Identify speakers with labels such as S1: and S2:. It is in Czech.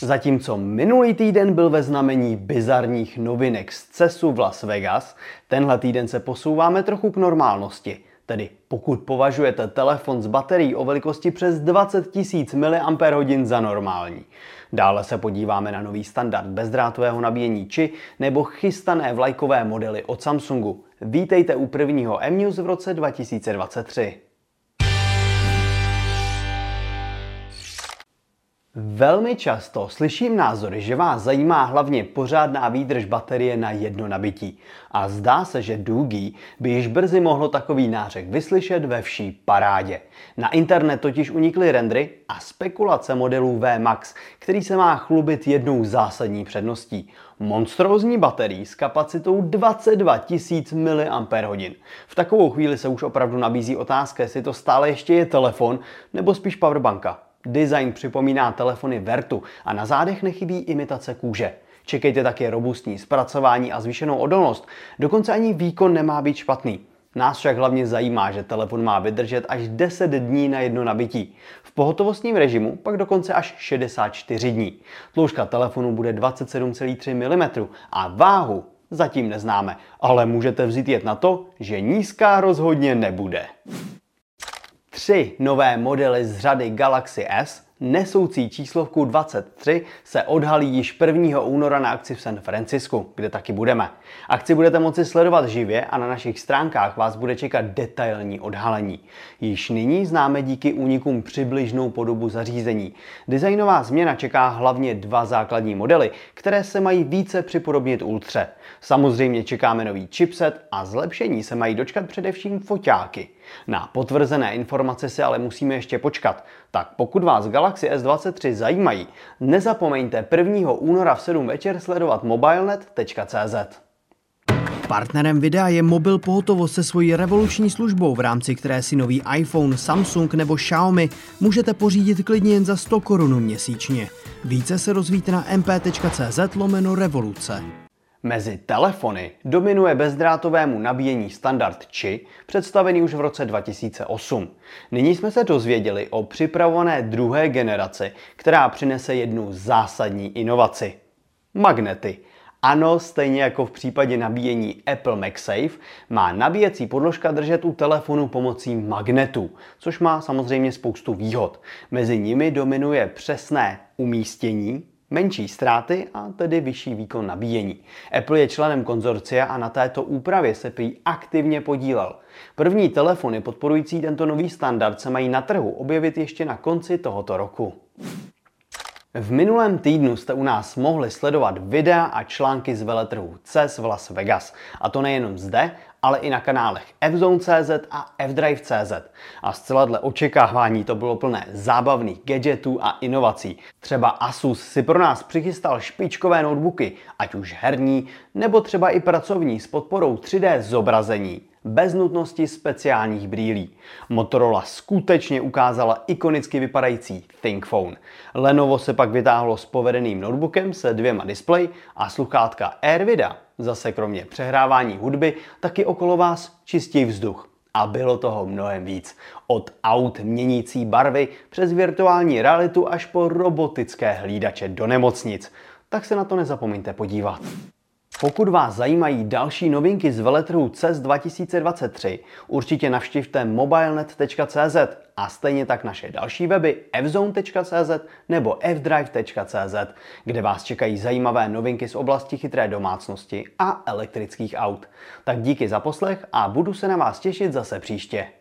S1: Zatímco minulý týden byl ve znamení bizarních novinek z CESu v Las Vegas, tenhle týden se posouváme trochu k normálnosti. Tedy pokud považujete telefon s baterií o velikosti přes 20 000 mAh za normální. Dále se podíváme na nový standard bezdrátového nabíjení či nebo chystané vlajkové modely od Samsungu. Vítejte u prvního M-News v roce 2023. Velmi často slyším názory, že vás zajímá hlavně pořádná výdrž baterie na jedno nabití. A zdá se, že Doogie by již brzy mohlo takový nářek vyslyšet ve vší parádě. Na internet totiž unikly rendry a spekulace modelů VMAX, který se má chlubit jednou zásadní předností. Monstrózní baterii s kapacitou 22 000 mAh. V takovou chvíli se už opravdu nabízí otázka, jestli to stále ještě je telefon nebo spíš powerbanka. Design připomíná telefony Vertu a na zádech nechybí imitace kůže. Čekejte také robustní zpracování a zvýšenou odolnost. Dokonce ani výkon nemá být špatný. Nás však hlavně zajímá, že telefon má vydržet až 10 dní na jedno nabití. V pohotovostním režimu pak dokonce až 64 dní. Tloušťka telefonu bude 27,3 mm a váhu zatím neznáme, ale můžete vzít jet na to, že nízká rozhodně nebude. Tři nové modely z řady Galaxy S nesoucí číslovku 23 se odhalí již 1. února na akci v San Francisku, kde taky budeme. Akci budete moci sledovat živě a na našich stránkách vás bude čekat detailní odhalení. Již nyní známe díky únikům přibližnou podobu zařízení. Designová změna čeká hlavně dva základní modely, které se mají více připodobnit Ultře. Samozřejmě čekáme nový chipset a zlepšení se mají dočkat především foťáky. Na potvrzené informace si ale musíme ještě počkat. Tak pokud vás Galaxy S23 zajímají, nezapomeňte 1. února v 7 večer sledovat mobilenet.cz.
S2: Partnerem videa je mobil pohotovost se svojí revoluční službou, v rámci které si nový iPhone, Samsung nebo Xiaomi můžete pořídit klidně jen za 100 korun měsíčně. Více se rozvíte na mp.cz lomeno revoluce.
S1: Mezi telefony dominuje bezdrátovému nabíjení standard Qi, představený už v roce 2008. Nyní jsme se dozvěděli o připravované druhé generaci, která přinese jednu zásadní inovaci. Magnety. Ano, stejně jako v případě nabíjení Apple MagSafe, má nabíjecí podložka držet u telefonu pomocí magnetu, což má samozřejmě spoustu výhod. Mezi nimi dominuje přesné umístění, menší ztráty a tedy vyšší výkon nabíjení. Apple je členem konzorcia a na této úpravě se prý aktivně podílel. První telefony podporující tento nový standard se mají na trhu objevit ještě na konci tohoto roku. V minulém týdnu jste u nás mohli sledovat videa a články z veletrhu CES v Las Vegas. A to nejenom zde, ale i na kanálech fzone.cz a fdrive.cz. A zcela dle očekávání to bylo plné zábavných gadgetů a inovací. Třeba Asus si pro nás přichystal špičkové notebooky, ať už herní, nebo třeba i pracovní s podporou 3D zobrazení bez nutnosti speciálních brýlí. Motorola skutečně ukázala ikonicky vypadající ThinkPhone. Lenovo se pak vytáhlo s povedeným notebookem se dvěma displeji a sluchátka AirVida. Zase kromě přehrávání hudby taky okolo vás čistý vzduch. A bylo toho mnohem víc. Od aut měnící barvy přes virtuální realitu až po robotické hlídače do nemocnic. Tak se na to nezapomeňte podívat. Pokud vás zajímají další novinky z veletrhu CES 2023, určitě navštivte mobilenet.cz a stejně tak naše další weby fzone.cz nebo fdrive.cz, kde vás čekají zajímavé novinky z oblasti chytré domácnosti a elektrických aut. Tak díky za poslech a budu se na vás těšit zase příště.